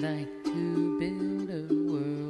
Like to build a world,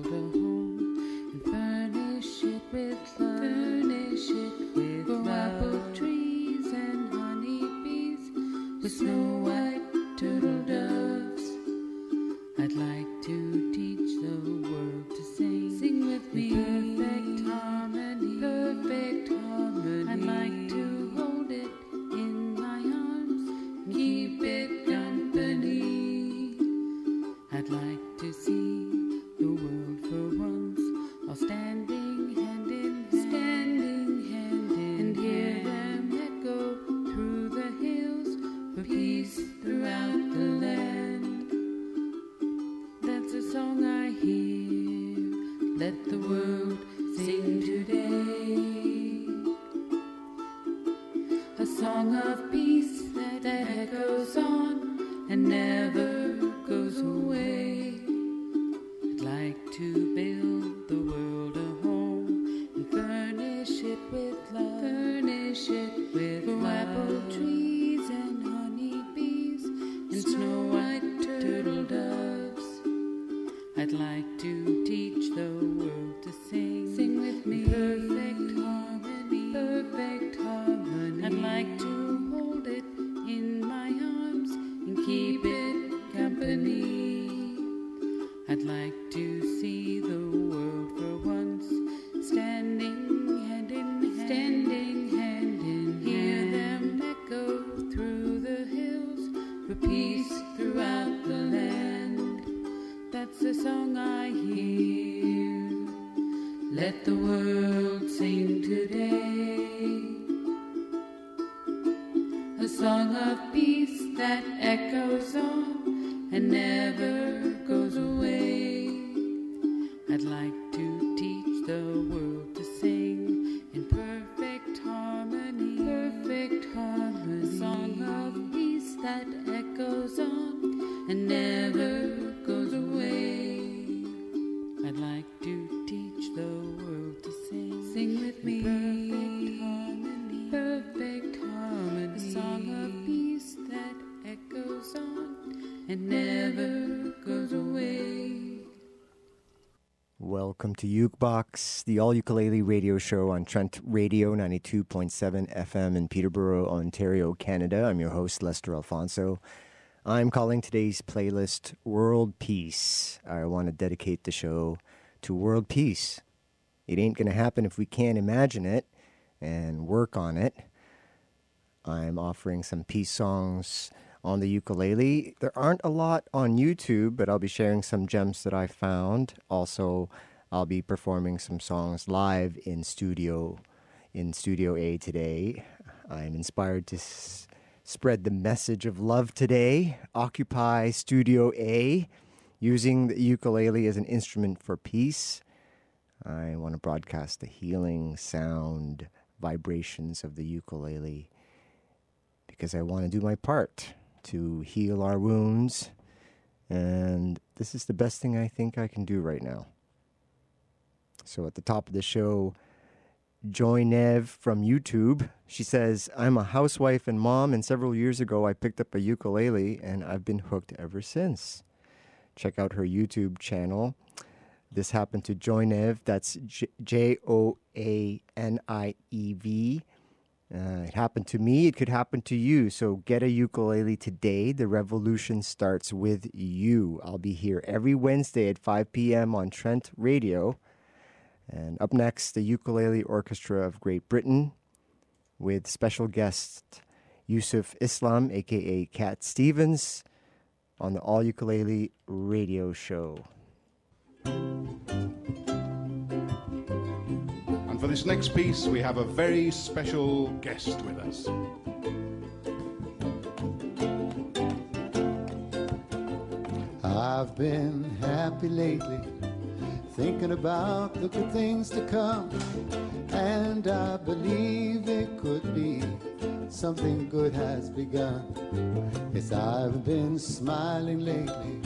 Let the world sing today. A song of peace that echoes on and never the all ukulele radio show on Trent Radio 92.7 FM in Peterborough, Ontario, Canada. I'm your host, Lester Alfonso. I'm calling today's playlist World Peace. I want to dedicate the show to world peace. It ain't going to happen if we can't imagine it and work on it. I'm offering some peace songs on the ukulele. There aren't a lot on YouTube, but I'll be sharing some gems that I found. Also, I'll be performing some songs live in studio in Studio A today. I'm inspired to s- spread the message of love today. Occupy Studio A using the ukulele as an instrument for peace. I want to broadcast the healing sound vibrations of the ukulele because I want to do my part to heal our wounds. And this is the best thing I think I can do right now. So at the top of the show, Joanie V from YouTube. She says, I'm a housewife and mom, and several years ago I picked up a ukulele and I've been hooked ever since. Check out her YouTube channel. This happened to Joanie V. That's J O A N I E V. Uh, it happened to me. It could happen to you. So get a ukulele today. The revolution starts with you. I'll be here every Wednesday at 5 p.m. on Trent Radio. And up next, the Ukulele Orchestra of Great Britain with special guest Yusuf Islam, aka Cat Stevens, on the All Ukulele Radio Show. And for this next piece, we have a very special guest with us. I've been happy lately, thinking about the good things to come. And I believe it could be something good has begun. Yes, I've been smiling lately,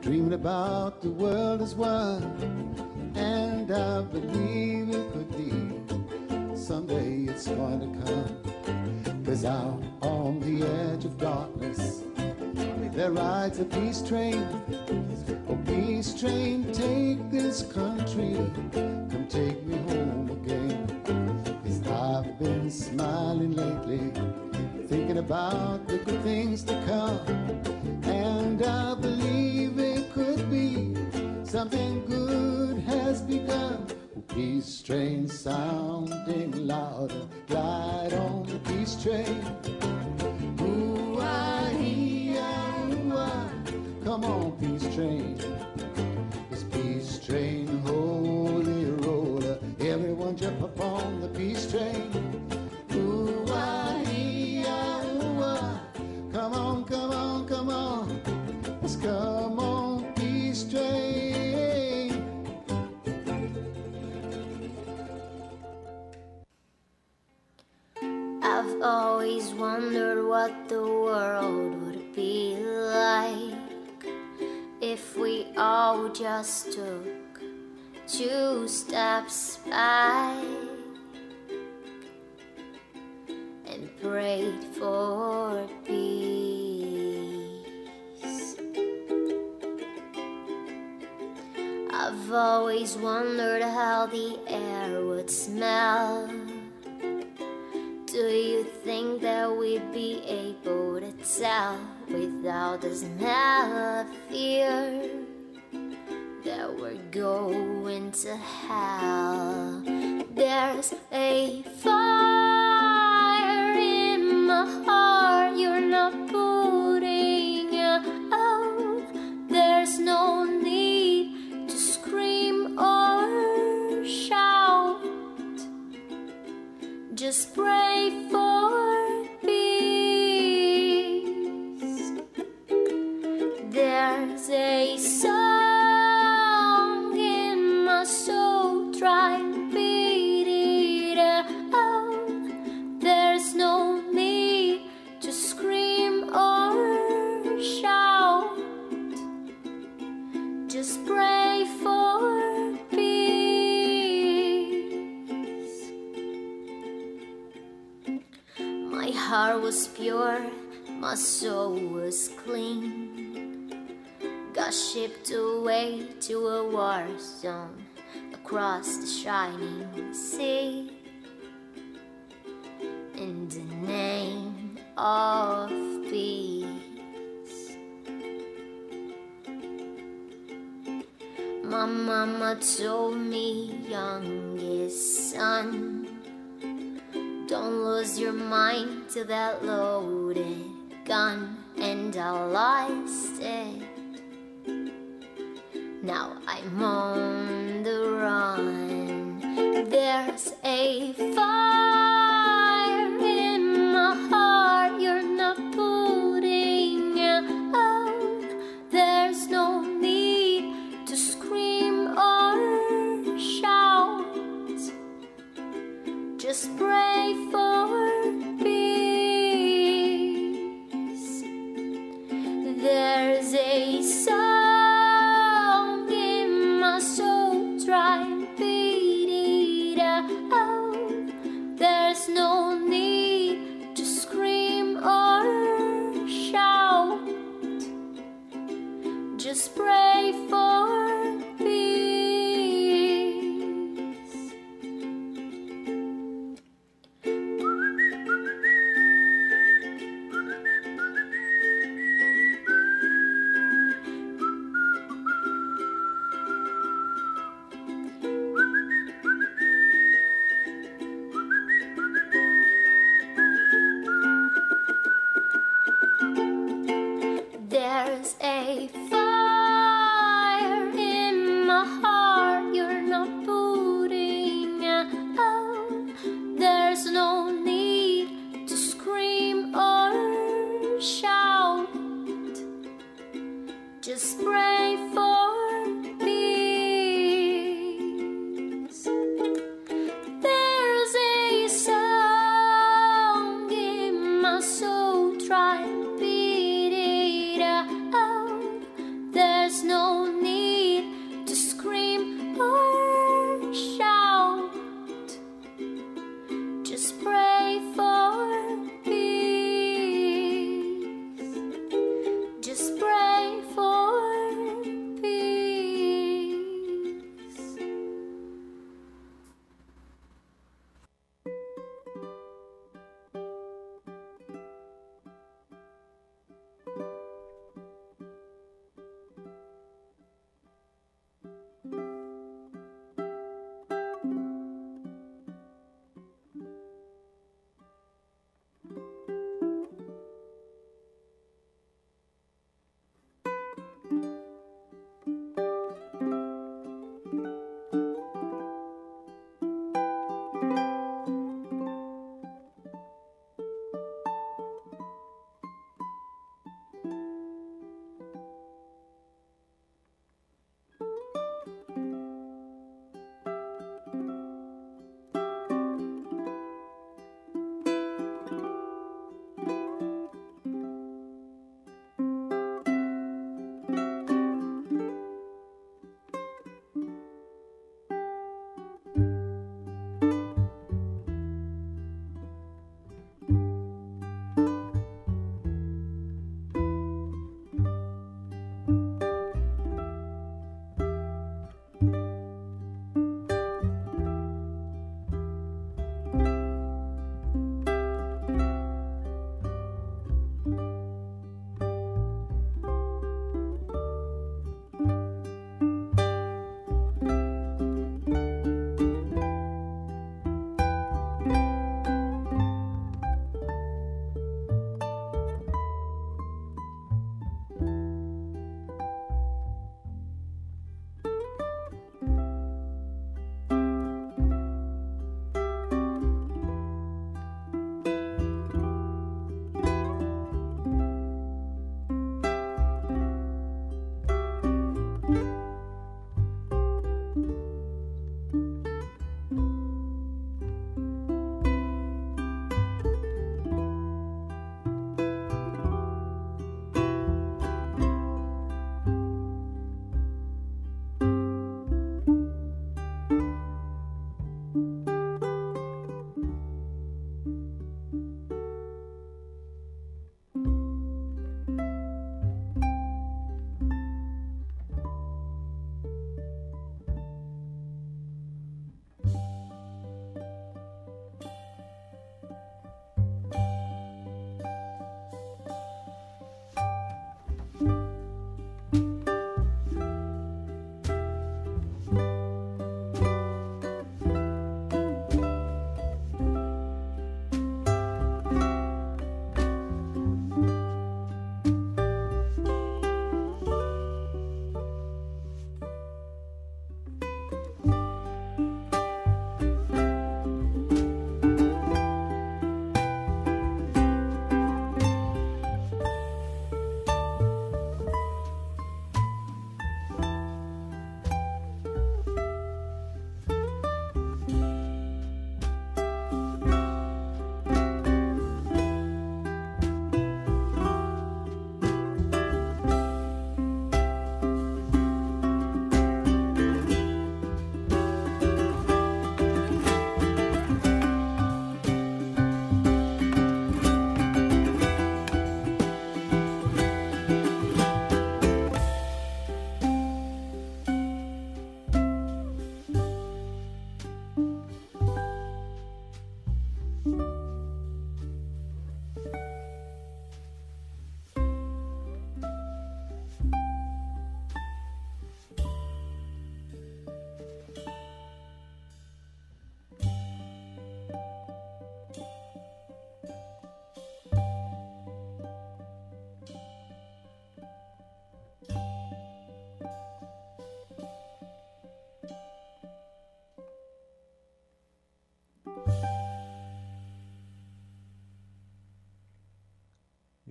dreaming about the world as one. And I believe it could be someday it's going to come. Cause out on the edge of darkness, There rides a peace train. Oh, peace train, take this country. Come take me home again. Cause I've been smiling lately, thinking about the good things to come. And I believe it could be something good has begun. Peace train sounding louder, glide on the peace train. On, and prayed for peace. I've always wondered how the air would smell. Do you think that we'd be able to tell without the smell of fear that we're going to hell? There's a fire in my heart you're not putting out. There's no need to scream or shout. Just pray for peace. There's a song try and beat it out. There's no need to scream or shout. Just pray for peace. My heart was pure, my soul was clean. Got shipped away to a war zone across the shining sea. In the name of peace. My mama told me, youngest son. Don't lose your mind to that loaded gun, and I lost it. Now I'm on run. There's a fire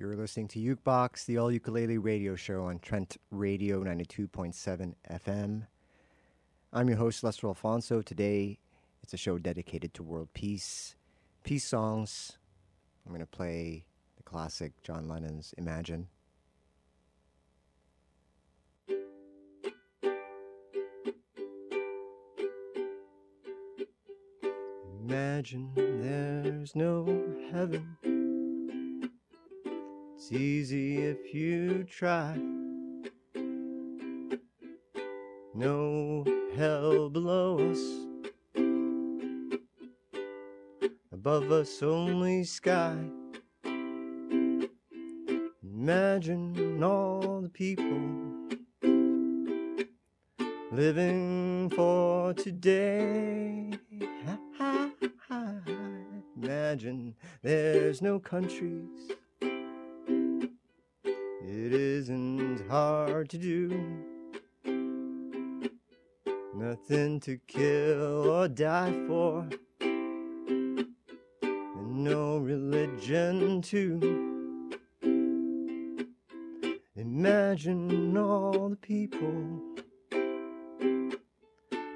You're listening to Ukebox, the all ukulele radio show on Trent Radio 92.7 FM. I'm your host, Lester Alfonso. Today, it's a show dedicated to world peace, peace songs. I'm going to play the classic John Lennon's Imagine. Imagine there's no heaven. It's easy if you try. No hell below us. Above us, only sky. Imagine all the people living for today. Imagine there's no countries. It isn't hard to do. Nothing to kill or die for. And no religion too. Imagine all the people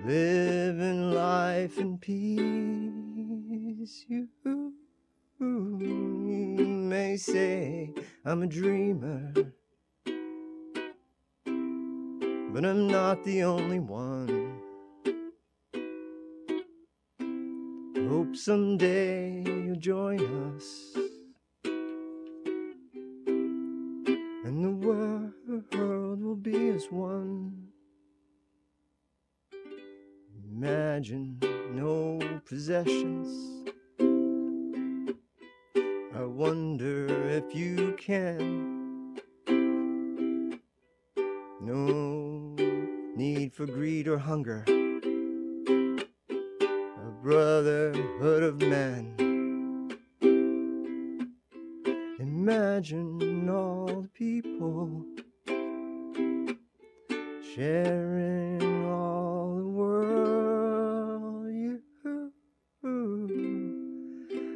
living life in peace. You may say I'm a dreamer, but I'm not the only one. Hope someday you'll join us. And the world will be as one. Imagine no possessions. I wonder if you can. No need for greed or hunger. A brotherhood of man. Imagine all the people sharing all the world. You,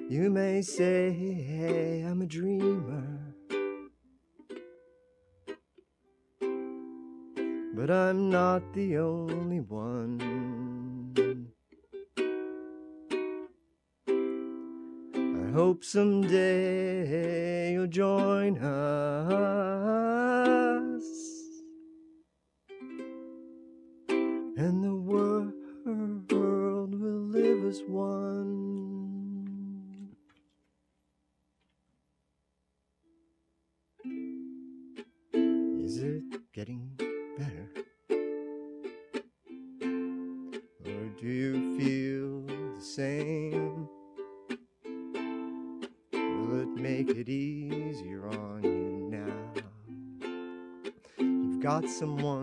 you may say someday someone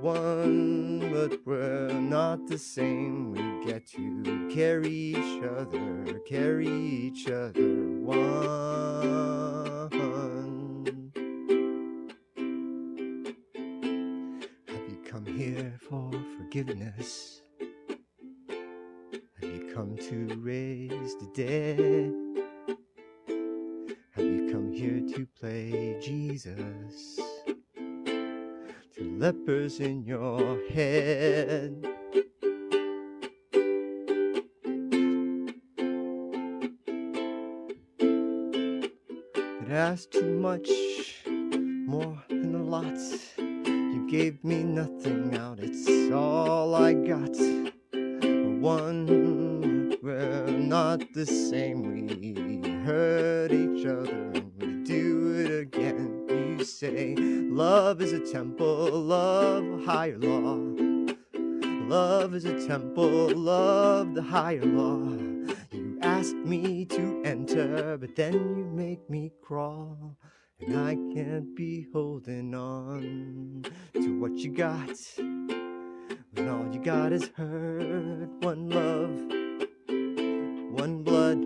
one, but we're not the same. We get to carry each other, carry each other one. Lepers higher law. Love is a temple of the higher law. You ask me to enter, but then you make me crawl. And I can't be holding on to what you got. When all you got is hurt, one love, one blood,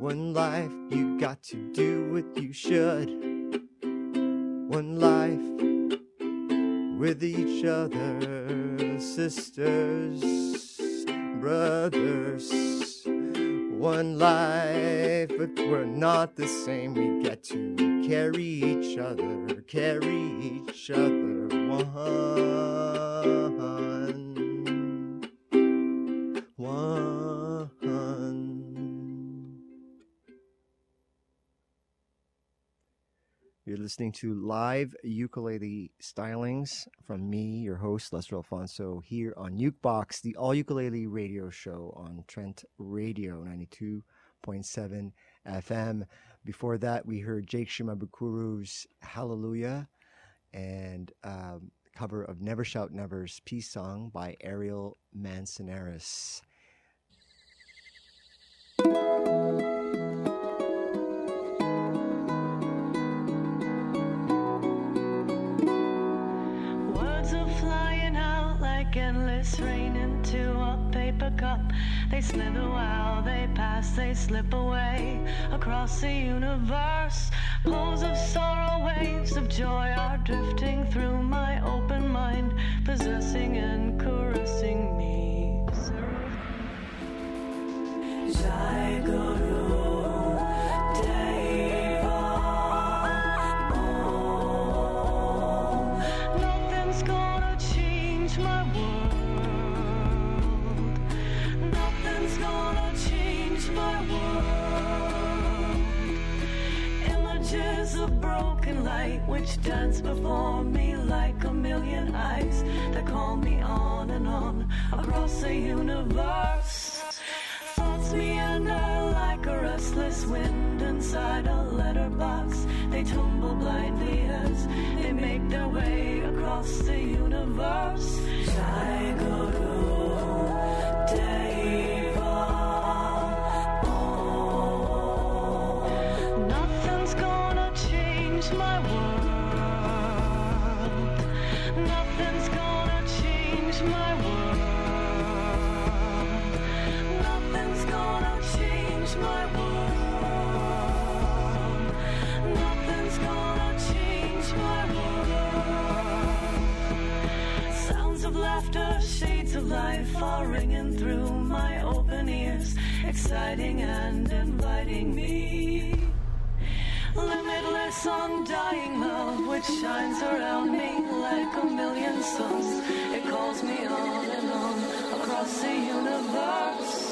one life. You got to do what you should. One life with each other, sisters, brothers. One life, but we're not the same. We get to carry each other, carry each other. One, listening to live ukulele stylings from me, your host, Lester Alfonso, here on Ukebox, the all ukulele radio show on Trent Radio 92.7 FM. Before that, we heard Jake Shimabukuro's Hallelujah and um, cover of Never Shout Never's peace song by Ariel Manzanares. They slither while they pass, they slip away across the universe. Pools of sorrow, waves of joy are drifting through my open mind, possessing and caressing me. Jai Guru Images of broken light which dance before me like a million eyes that call me on and on across the universe. Thoughts meander like a restless wind inside a letterbox. They tumble blindly as they make their way across the universe. Jai Guru life are ringing through my open ears, exciting and inviting me. Limitless, undying love which shines around me like a million suns. It calls me on and on across the universe.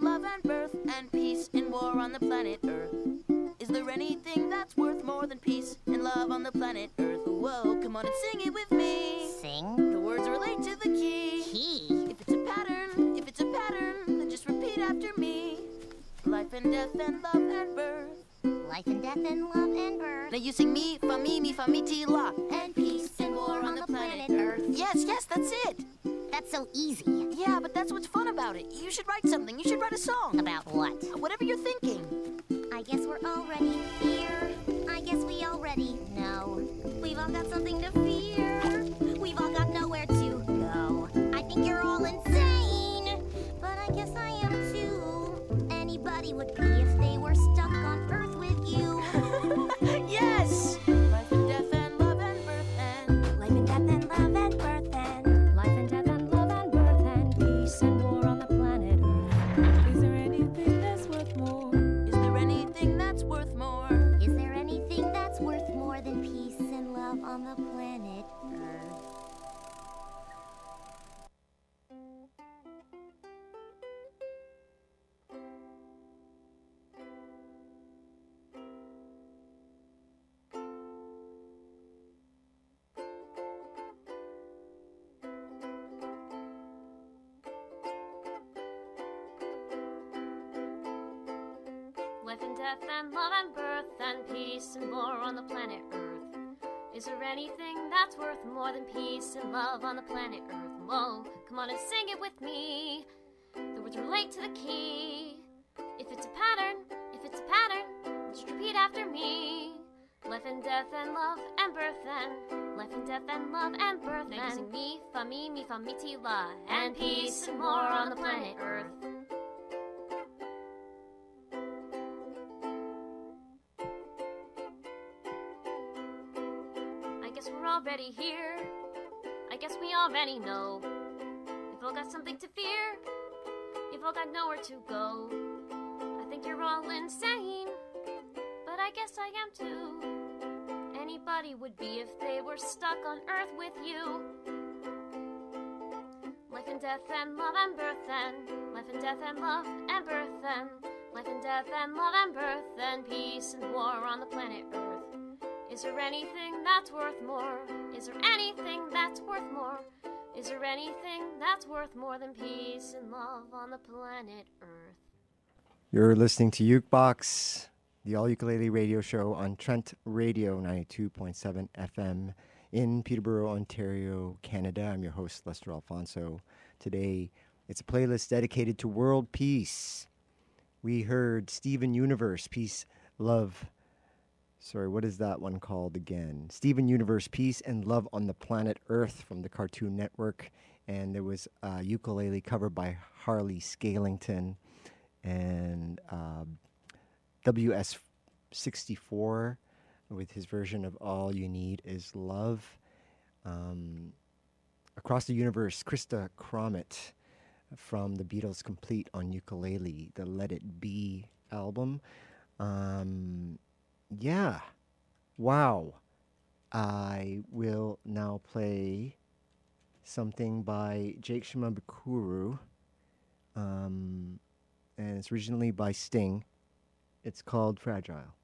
And love and birth and peace and war on the planet Earth. Is there anything that's worth more than peace and love on the planet Earth? Whoa, come on and sing it with me. Sing? The words relate to the key. Key? If it's a pattern, if it's a pattern, then just repeat after me. Life and death and love and birth. Life and death and love and birth. Now you sing me, fa mi, mi, fa mi, ti, la. And peace and war on the planet Earth. Yes, yes, that's it. That's so easy. Yeah, but that's what's fun about it. You should write something. You should write a song. About what? Whatever you're thinking. I guess we're already here. I guess we already know. We've all got something to fear. We've all got nowhere to go. I think you're all insane. But I guess I am too. Anybody would be and love and birth and peace and more on the planet Earth. Is there anything that's worth more than peace and love on the planet Earth? Whoa, come on and sing it with me. The words relate to the key. If it's a pattern, if it's a pattern, just repeat after me. Life and death and love and birth and life and death and love and birth and me, fa mi, mi, fa mi, ti, la, and peace and more on the planet Earth. Already here. I guess we already know. We've all got something to fear. You've all got nowhere to go. I think you're all insane, but I guess I am too. Anybody would be if they were stuck on Earth with you. Life and death and love and birth and life and death and love and birth and life and death and love and birth and peace and war on the planet Earth. Is there anything that's worth more? Is there anything that's worth more? Is there anything that's worth more than peace and love on the planet Earth? You're listening to Ukebox, the all ukulele radio show on Trent Radio 92.7 FM in Peterborough, Ontario, Canada. I'm your host, Lester Alfonso. Today, it's a playlist dedicated to world peace. We heard Steven Universe, Peace, Love. Sorry, what is that one called again? Steven Universe, Peace and Love on the Planet Earth from the Cartoon Network. And there was a ukulele cover by Harley Scalington and uh, WS64 with his version of All You Need Is Love. Um, across the universe, Krista Cromit from the Beatles Complete on ukulele, the Let It Be album. Um, yeah. Wow. I will now play something by Jake Shimabukuro. Um, and it's originally by Sting. It's called Fragile.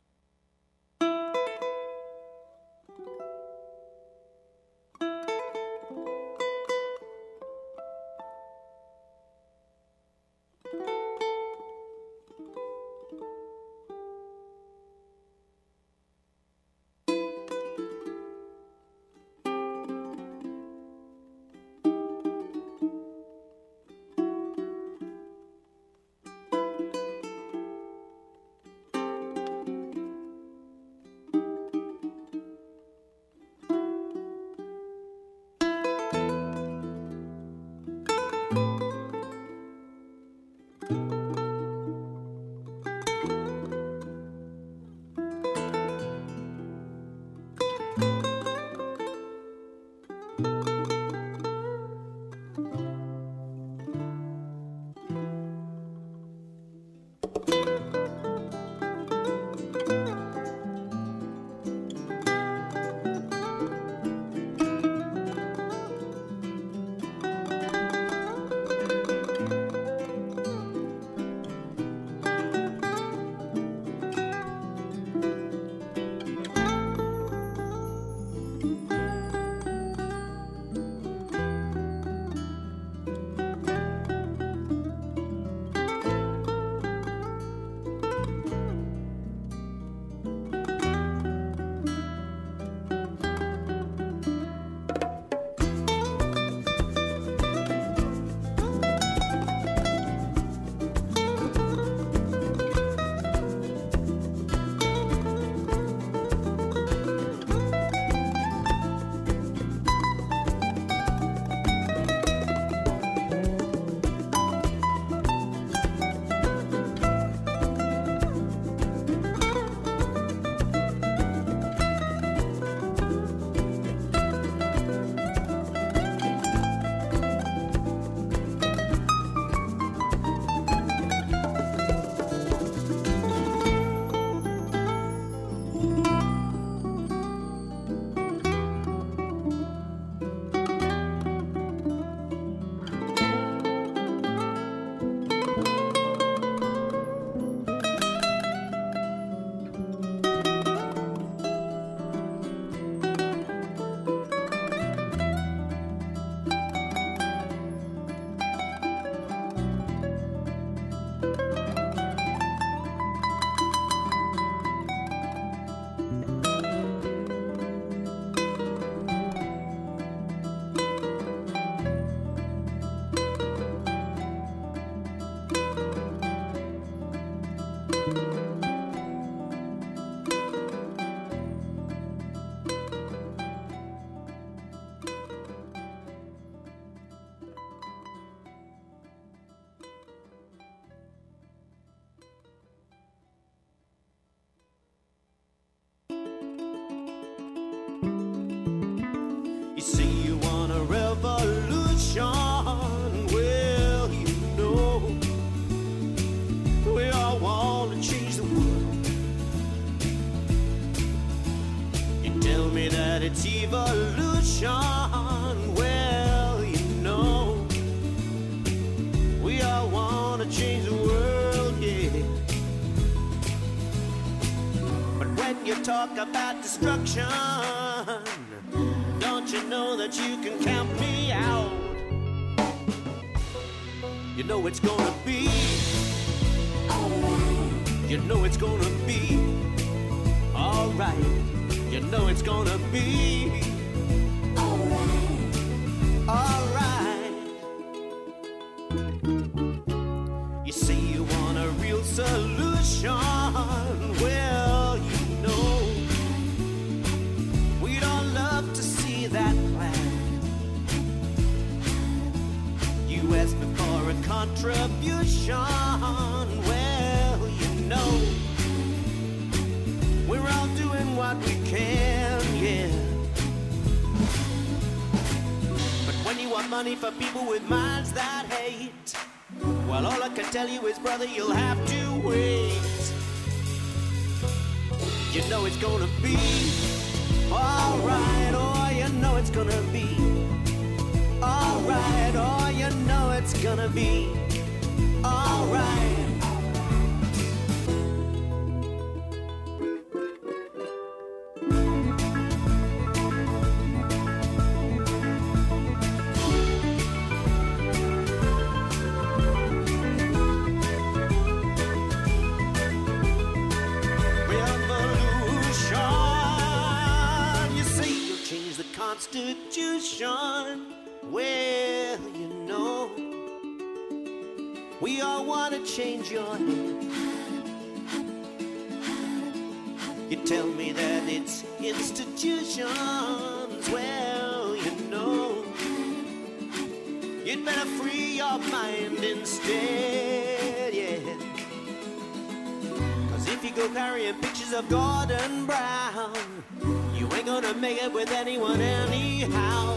You know it's gonna be. You know it's gonna be. Alright. You know it's gonna be. Money for people with minds that hate, well, all I can tell you is, brother, you'll have to wait. You know it's gonna be alright, oh, you know it's gonna be alright, oh, you know it's gonna be alright. You tell me that it's institutions. Well, you know, you'd better free your mind instead, yeah. Cause if you go carrying pictures of Gordon Brown, you ain't gonna make it with anyone anyhow.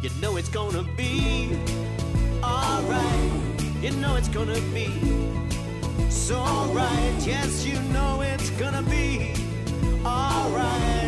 You know it's gonna be alright. You know it's gonna be so right. Yes, you know it's gonna be alright.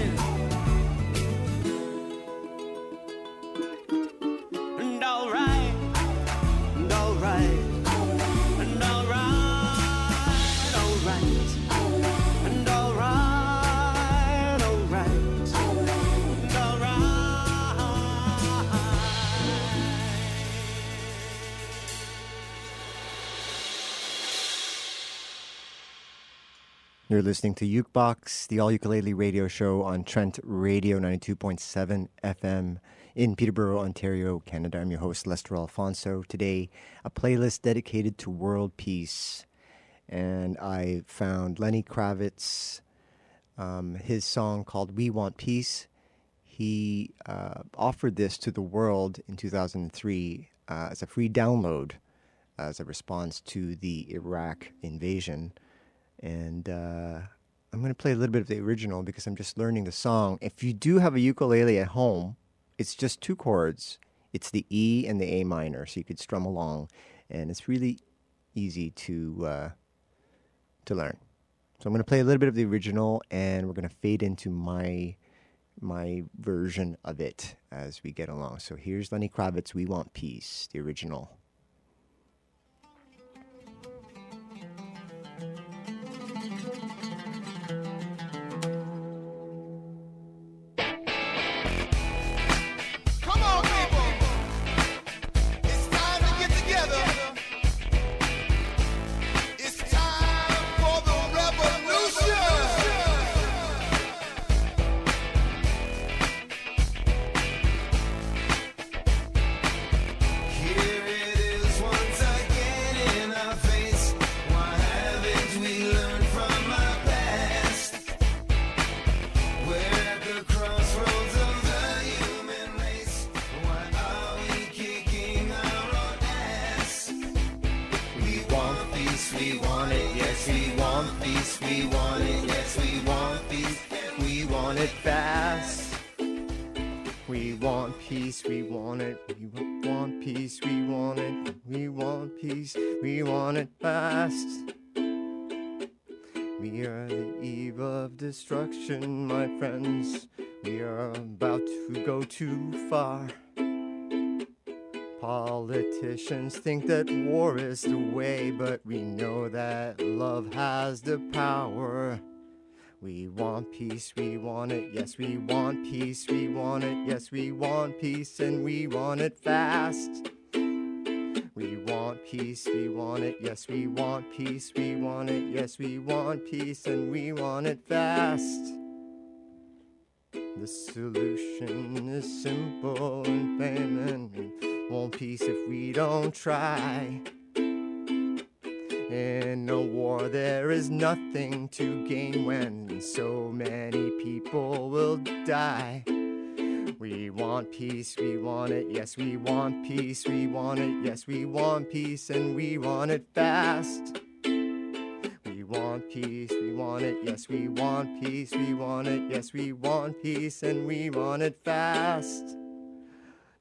You're listening to Ukebox, the all ukulele radio show on Trent Radio 92.7 FM in Peterborough, Ontario, Canada. I'm your host, Lester Alfonso. Today, a playlist dedicated to world peace. And I found Lenny Kravitz, um, his song called We Want Peace. He uh, offered this to the world in 2003 uh, as a free download as a response to the Iraq invasion and uh, I'm going to play a little bit of the original because I'm just learning the song. If you do have a ukulele at home, it's just two chords. It's the E and the A minor, so you could strum along, and it's really easy to uh, to learn. So I'm going to play a little bit of the original, and we're going to fade into my my version of it as we get along. So here's Lenny Kravitz, "We Want Peace," the original. We want. We want peace, we want it. We want peace, we want it fast. We are the eve of destruction, my friends. We are about to go too far. Politicians think that war is the way, but we know that love has the power. We want peace, we want it, yes, we want peace, we want it, yes, we want peace, and we want it fast. We want peace, we want it, yes, we want peace, we want it, yes, we want peace, and we want it fast. The solution is simple and plain, and we want peace if we don't try. In a war, there is nothing to gain when so many people will die. We want peace, we want it, yes, we want peace, we want it, yes, we want peace, and we want it fast. We want peace, we want it, yes, we want peace, we want it, yes, we want peace, and we want it fast.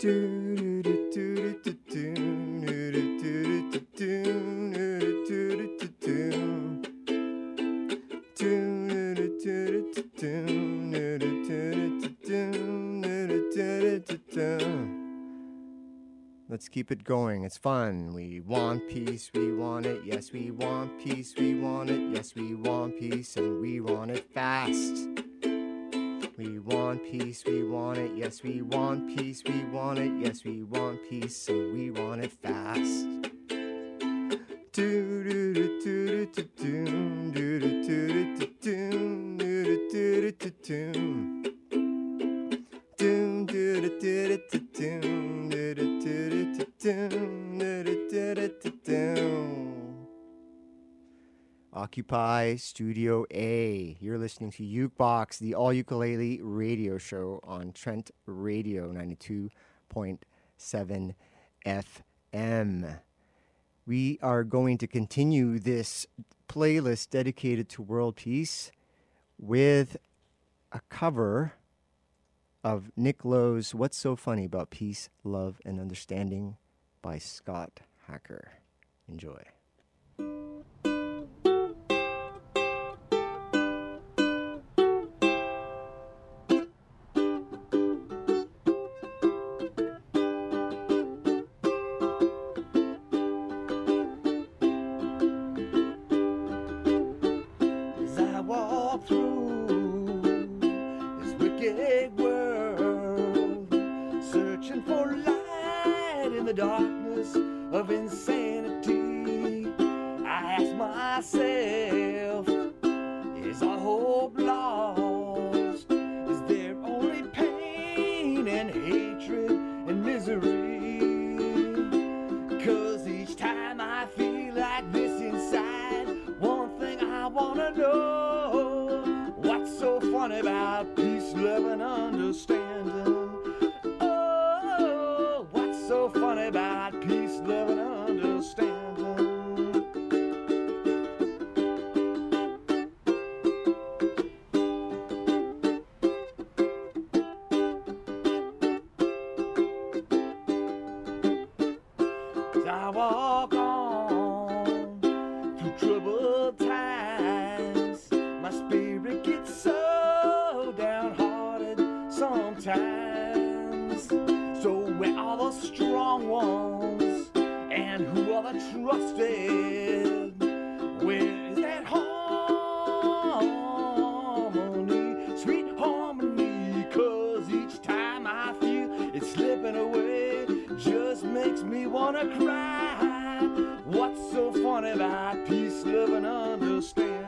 Do do do do do do do do do do do do do do do do. Do do do do do do do do do do do do do do do do. We want peace, we want it, yes, we want peace, we want it, yes, we want peace, and we want it fast. We want peace, we want it, yes, we want peace, we want it, yes, we want peace, and we want it fast. Do do do do do do do do do do do do do do Let's keep it going. It's fun. We want peace. We want it. Yes, we want peace. We want it. Yes, we want peace. And we want it fast. We want peace. We want it. Yes, we want peace. We want it. Yes, we want peace. And we want it fast. Do do do do do do do do do do do do do do do do. Occupy Studio A. You're listening to Ukebox, the all ukulele radio show on Trent Radio 92.7 FM. We are going to continue this playlist dedicated to world peace with a cover of Nick Lowe's What's So Funny About Peace, Love, and Understanding by Scott Hacker. Enjoy. Wanna cry. What's so funny about peace, love, and understanding?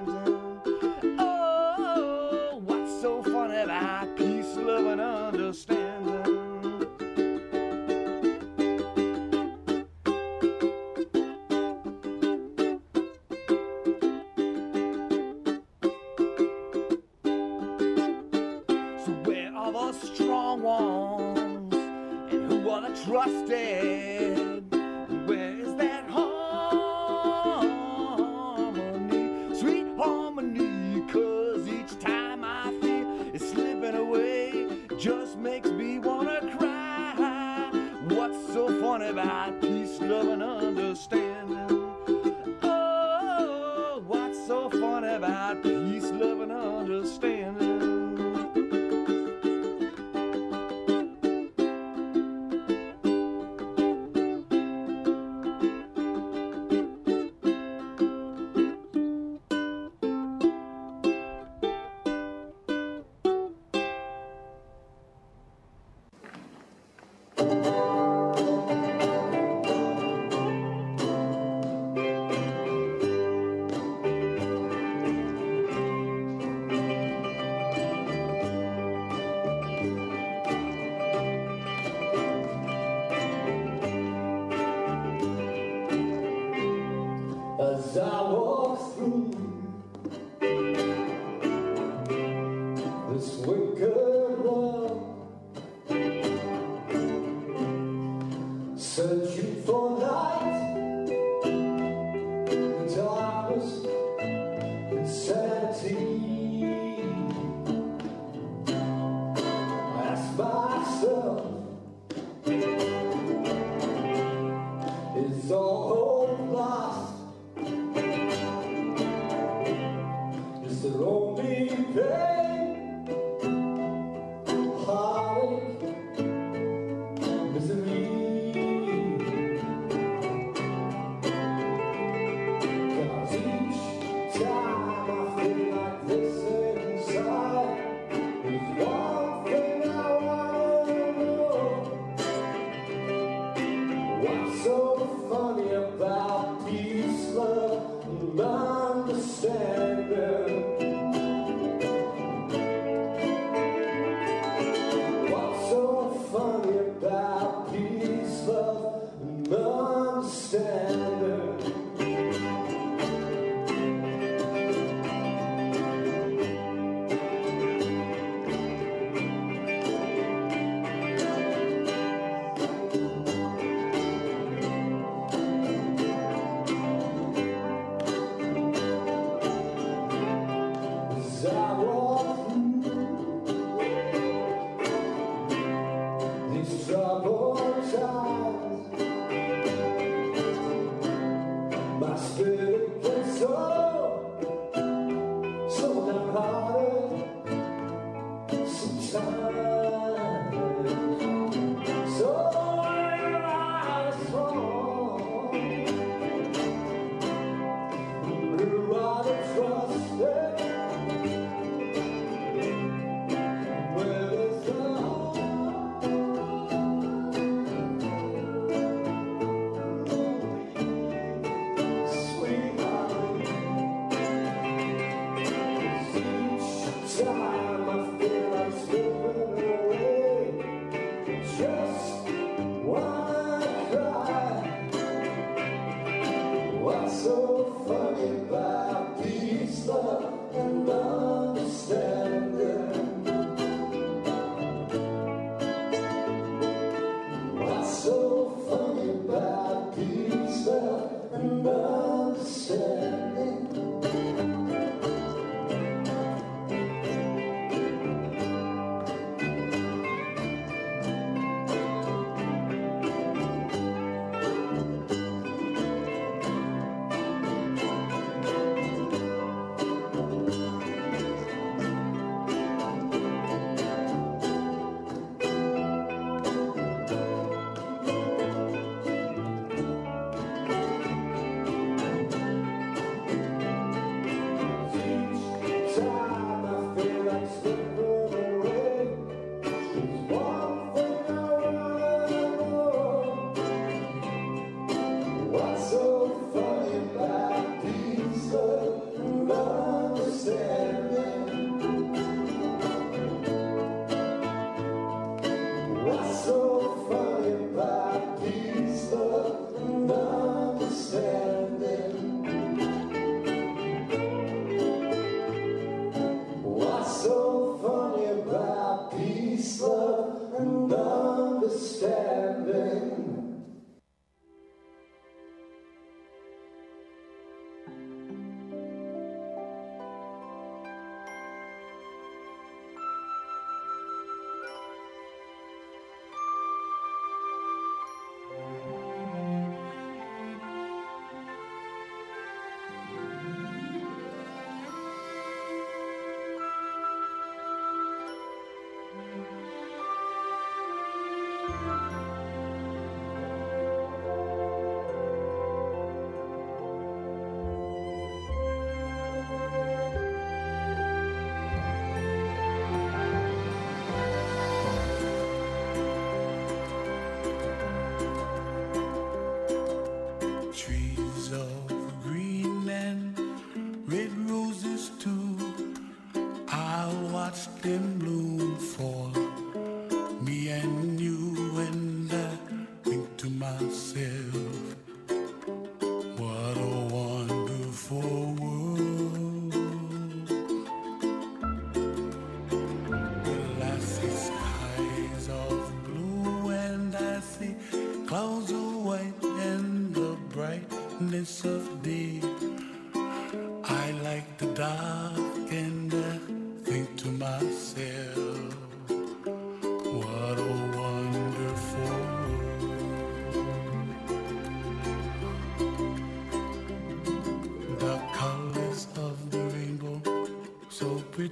Wicked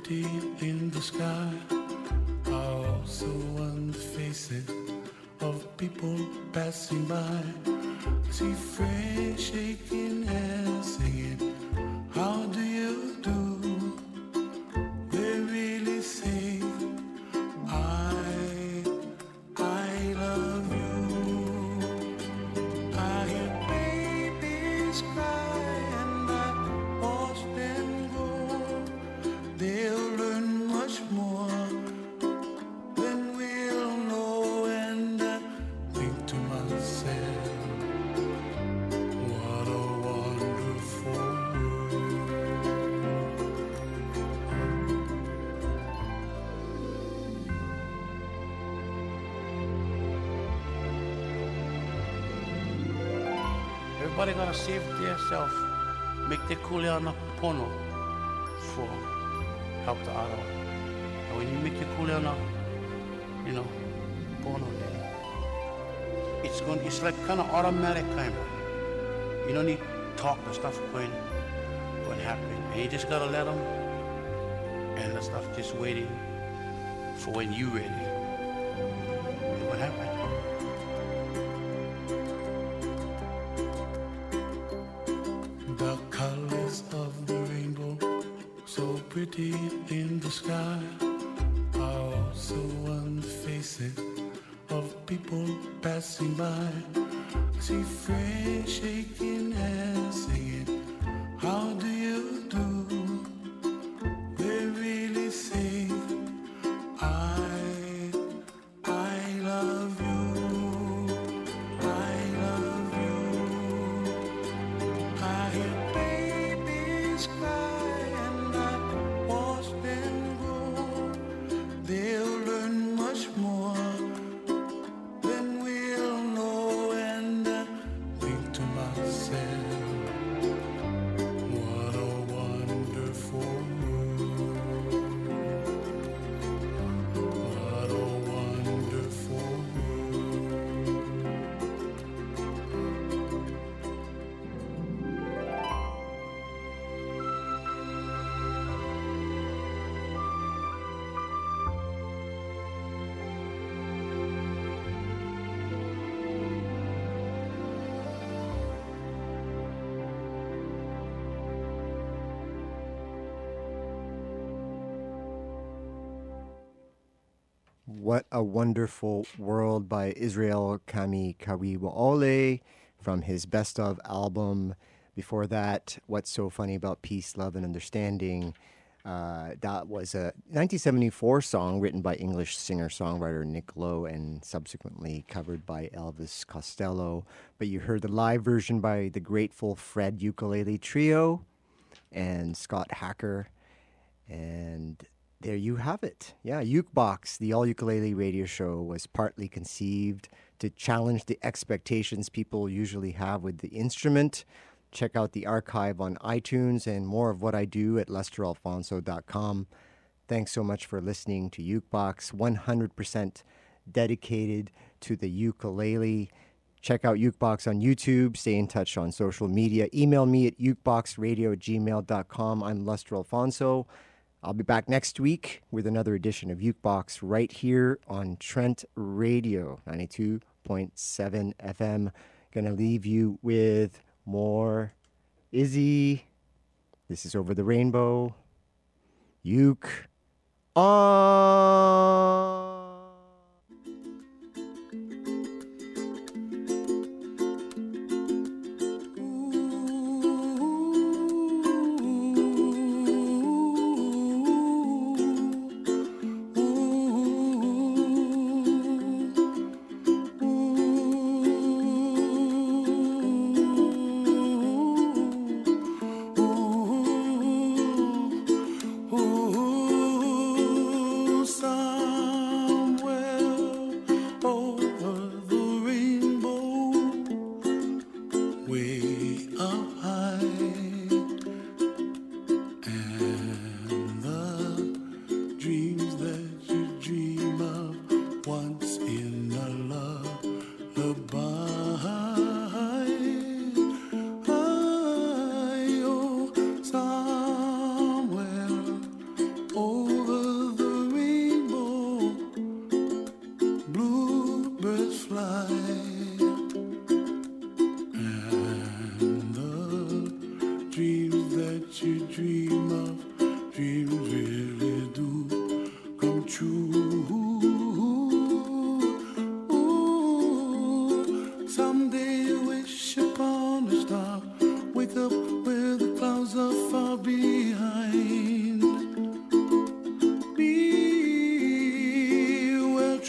pretty in the sky, are also on the faces of people passing by. See friends shaking hands, singing. Pono for help the other. And when you make your kuleana, you know, pono then it's going it's like kind of automatic kind of. You don't need talk the stuff going going happen. And you just gotta let them and the stuff just waiting for when you ready. What a Wonderful World by Israel Kamakawiwo'ole from his Best of album. Before that, What's So Funny About Peace, Love, and Understanding. Uh, that was a 1974 song written by English singer songwriter Nick Lowe and subsequently covered by Elvis Costello. But you heard the live version by the Grateful Fred Ukulele Trio and Scott Hacker. And there you have it. Yeah, Ukebox, the all ukulele radio show, was partly conceived to challenge the expectations people usually have with the instrument. Check out the archive on iTunes and more of what I do at lesteralfonso.com. Thanks so much for listening to Ukebox, 100% dedicated to the ukulele. Check out Ukebox on YouTube. Stay in touch on social media. Email me at ukeboxradio at gmail.com. I'm Lester Alfonso. I'll be back next week with another edition of Ukebox right here on Trent Radio 92.7 FM. Gonna leave you with more Izzy. This is Over the Rainbow. Uke. On.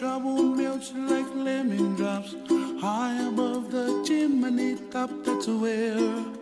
trouble melts like lemon drops high above the chimney top. That's where.